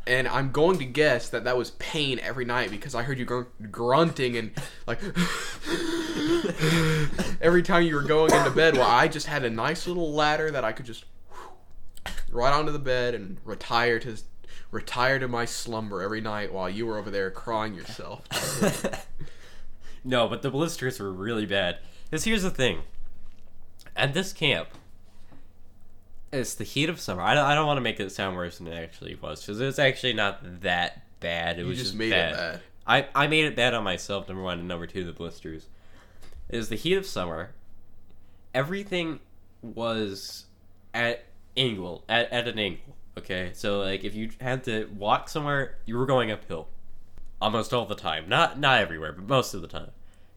And I'm going to guess that that was pain every night because I heard you gr- grunting and like every time you were going into bed. Well, I just had a nice little ladder that I could just right onto the bed and retire to retire to my slumber every night while you were over there crying yourself. no, but the blisters were really bad. Because here's the thing at this camp, it's the heat of summer. I don't, I don't want to make it sound worse than it actually was because it's actually not that bad. It You was just just made bad. it bad. I, I made it bad on myself, number one, and number two, the blisters. It was the heat of summer. Everything was at angle, at, at an angle. Okay, so like if you had to walk somewhere, you were going uphill, almost all the time. Not not everywhere, but most of the time.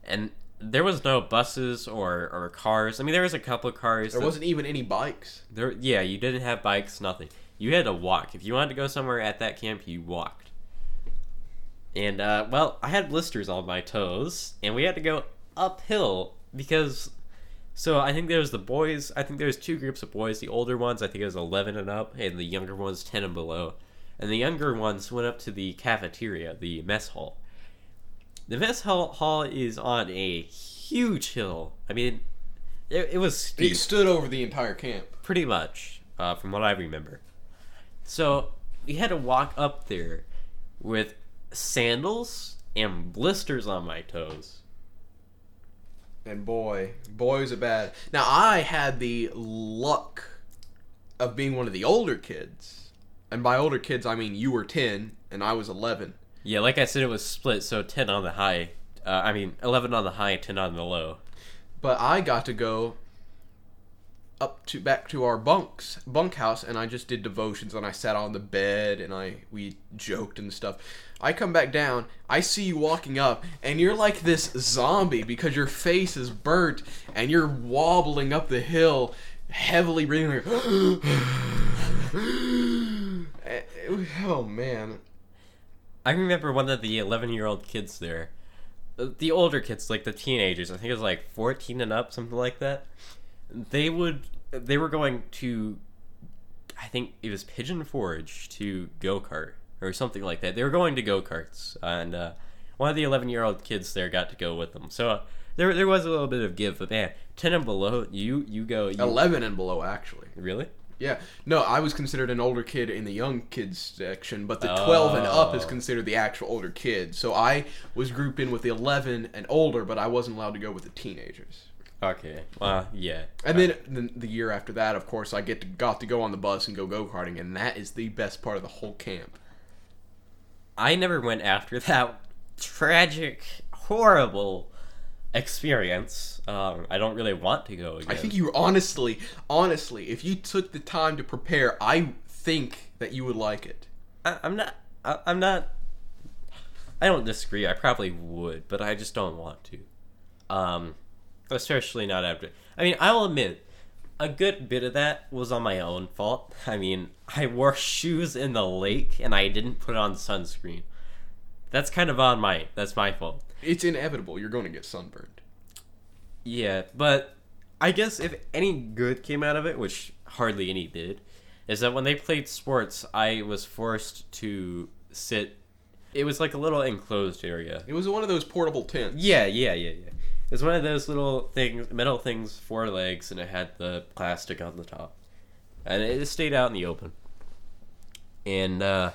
And there was no buses or, or cars. I mean, there was a couple of cars. There that- wasn't even any bikes. there, yeah, you didn't have bikes, nothing. You had to walk. If you wanted to go somewhere at that camp, you walked. And uh, well, I had blisters on my toes, and we had to go uphill because. So I think there was the boys. I think there was two groups of boys. The older ones, I think it was eleven and up, and the younger ones ten and below. And the younger ones went up to the cafeteria, the mess hall. The mess hall, hall is on a huge hill. I mean, it, it was steep It stood over the entire camp. pretty much, uh, from what I remember. So we had to walk up there with sandals and blisters on my toes. And boy, boy was it bad. Now I had the luck of being one of the older kids. And by older kids I mean you were 10 and I was 11. Yeah, like I said, it was split, so 10 on the high. Uh, I mean, 11 on the high, 10 on the low. But I got to go up to back to our bunks bunkhouse and I just did devotions and I sat on the bed and I we joked and stuff. I come back down, I see you walking up and you're like this zombie because your face is burnt and you're wobbling up the hill heavily breathing like Eh, oh man. I remember one of the 11 year old kids there. The older kids, like the teenagers, I think it was like 14 and up, something like that. They would, they were going to, I think it was Pigeon Forge to go kart or something like that. They were going to go karts, and uh, one of the 11 year old kids there got to go with them. So uh, there, there was a little bit of give, but man, 10 and below, you, you go. You, 11 and below actually. Really? Yeah, no, I was considered an older kid in the young kids section, but the 12 and up is Oh. considered the actual older kid. So I was grouped in with the 11 and older, but I wasn't allowed to go with the teenagers. Okay. Well, yeah. And then the, the year after that, of course, I get to, got to go on the bus and go go karting, and that is the best part of the whole camp. I never went after that tragic, horrible experience. Um, I don't really want to go again. I think you honestly, honestly, if you took the time to prepare, I think that you would like it. I, I'm not. I, I'm not. I don't disagree. I probably would, but I just don't want to. Um, especially not after. I mean, I will admit, a good bit of that was on my own fault. I mean, I wore shoes in the lake and I didn't put on sunscreen. That's kind of on my. That's my fault. It's inevitable. You're going to get sunburned. Yeah, but I guess if any good came out of it, which hardly any did, is that when they played sports, I was forced to sit. It was like a little enclosed area. It was one of those portable tents. Yeah, yeah, yeah, yeah. It was one of those little things, metal things, four legs, and it had the plastic on the top, and it stayed out in the open. And uh,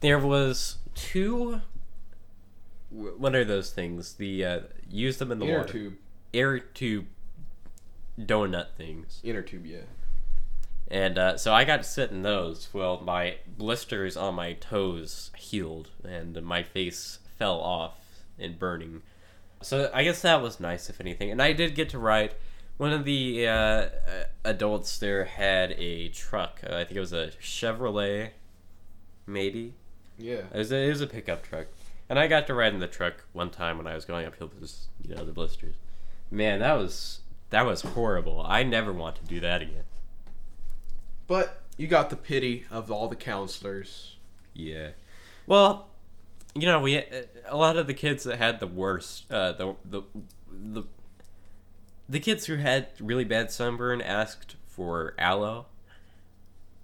there was two what are those things? The uh, use them in the Inner water. tube. Air tube donut things. Inner tube, yeah. And uh, so I got to sit in those. Well, my blisters on my toes healed, and my face fell off and burning. So I guess that was nice, if anything. And I did get to ride. One of the uh, uh, adults there had a truck. Uh, I think it was a Chevrolet, maybe. Yeah. It was, a, it was a pickup truck. And I got to ride in the truck one time when I was going uphill because, you know, the blisters. Man, that was that was horrible. I never want to do that again. But you got the pity of all the counselors. Yeah. Well, you know, we a lot of the kids that had the worst, uh, the the the the kids who had really bad sunburn asked for aloe,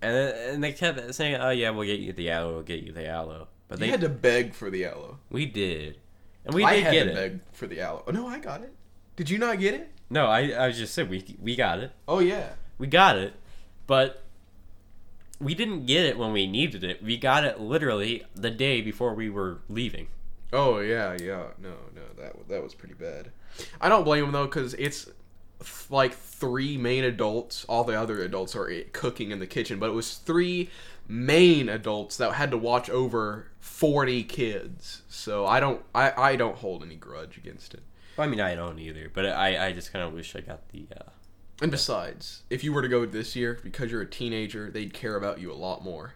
and and they kept saying, "Oh yeah, we'll get you the aloe, we'll get you the aloe." But They they had to beg for the aloe. we did, and we I did had get to it. beg for the aloe. Oh, no, I got it. Did you not get it? No, I I just said we we got it, Oh yeah. we got it, but. We didn't get it when we needed it. We got it literally the day before we were leaving. Oh yeah, yeah. No, no, that that was pretty bad. I don't blame them though, because it's like three main adults. All the other adults are cooking in the kitchen, but it was three main adults that had to watch over forty kids. So I don't, I, I don't hold any grudge against it. I mean, I don't either, but I, I just kind of wish I got the. Uh, And besides, if you were to go this year, because you're a teenager, they'd care about you a lot more.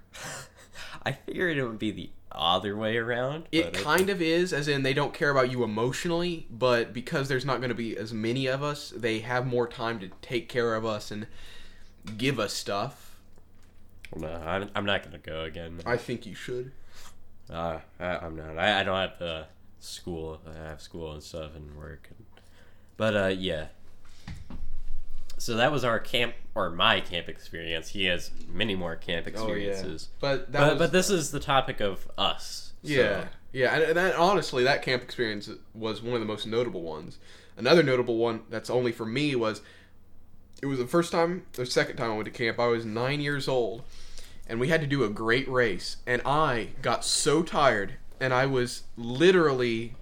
I figured it would be the other way around. It kind of is, as in they don't care about you emotionally, but because there's not going to be as many of us, they have more time to take care of us and give us stuff. No, I'm, I'm not gonna go again. I think you should. Uh, I, I'm not. I, I don't have uh, school. I have school and stuff and work. And, but uh, yeah. So that was our camp or my camp experience. He has many more camp oh, experiences. But that But was, but this is the topic of us. so- yeah, yeah, and, and that honestly, that camp experience was one of the most notable ones. Another notable one that's only for me was it was the first time, the second time I went to camp. I was nine years old, and we had to do a great race, and I got so tired, and I was literally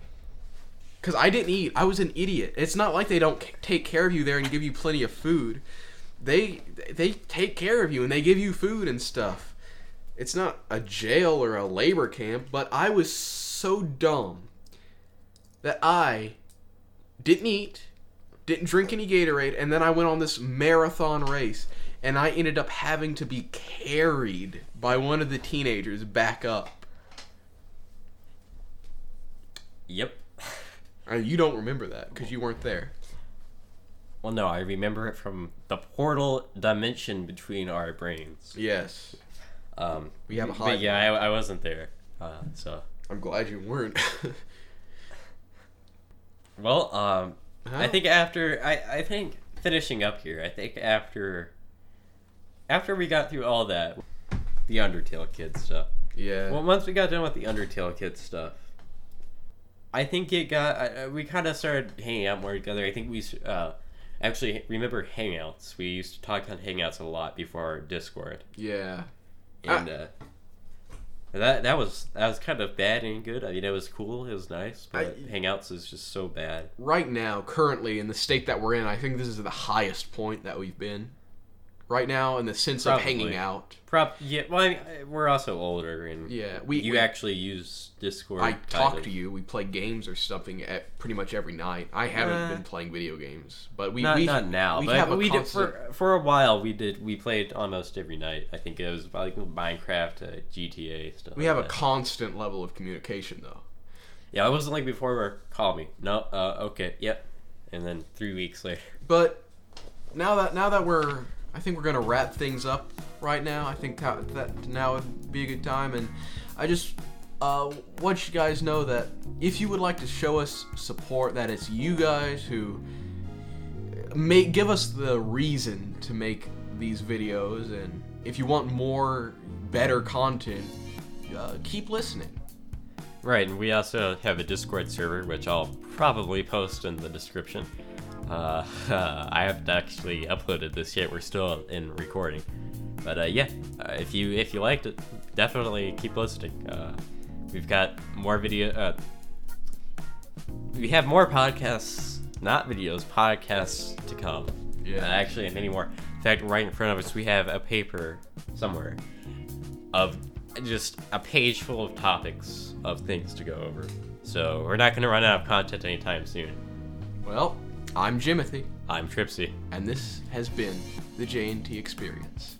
because I didn't eat. I was an idiot. It's not like they don't take care of you there and give you plenty of food. They they take care of you and they give you food and stuff. It's not a jail or a labor camp, but I was so dumb that I didn't eat, didn't drink any Gatorade, and then I went on this marathon race and I ended up having to be carried by one of the teenagers back up. Yep. And you don't remember that because you weren't there. Well, no, I remember it from the portal dimension between our brains. Yes. Um, We have a but yeah, I, I wasn't there. Uh, so, I'm glad you weren't. well, um, I think after I, I think finishing up here, I think after after we got through all that, the Undertale kid stuff. yeah. Well, once we got done with the Undertale kid stuff, I think it got I- we kind of started hanging out more together. I think we uh, actually remember Hangouts. We used to talk on Hangouts a lot before our Discord, yeah. and uh, that that was that was kind of bad and good. I mean, it was cool, it was nice, but I- Hangouts is just so bad. Right now, currently in the state that we're in, I think this is the highest point that we've been. Right now, in the sense of hanging out. Prop, yeah. Well, I mean, we're also older, and Yeah, we. you we- actually use Discord. I talk of. to you. We play games or something at pretty much every night. I haven't Uh, been playing video games, but we not, we not now, we but we did for for a while. We did we played almost every night. I think it was like Minecraft, uh, GTA stuff. we like have a that. constant level of communication though. yeah. It wasn't like before where call me. No, uh, okay, yep, and then three weeks later. But now that now that we're, I think we're gonna wrap things up right now. I think that, that now would be a good time, and I just uh, want you guys know that if you would like to show us support, that it's you guys who make give us the reason to make these videos, and if you want more better content, uh, keep listening. Right, and we also have a Discord server, which I'll probably post in the description. Uh, I haven't actually uploaded this yet. We're still in recording, but uh, yeah, uh, if you if you liked it, definitely keep listening. Uh, we've got more video. Uh, we have more podcasts, not videos, podcasts to come. Yeah. Uh, actually, many more. In fact, right in front of us, we have a paper somewhere of just a page full of topics of things to go over. So we're not going to run out of content anytime soon. Well, I'm Jimothy, I'm Trippsy. and this has been the J&T Experience.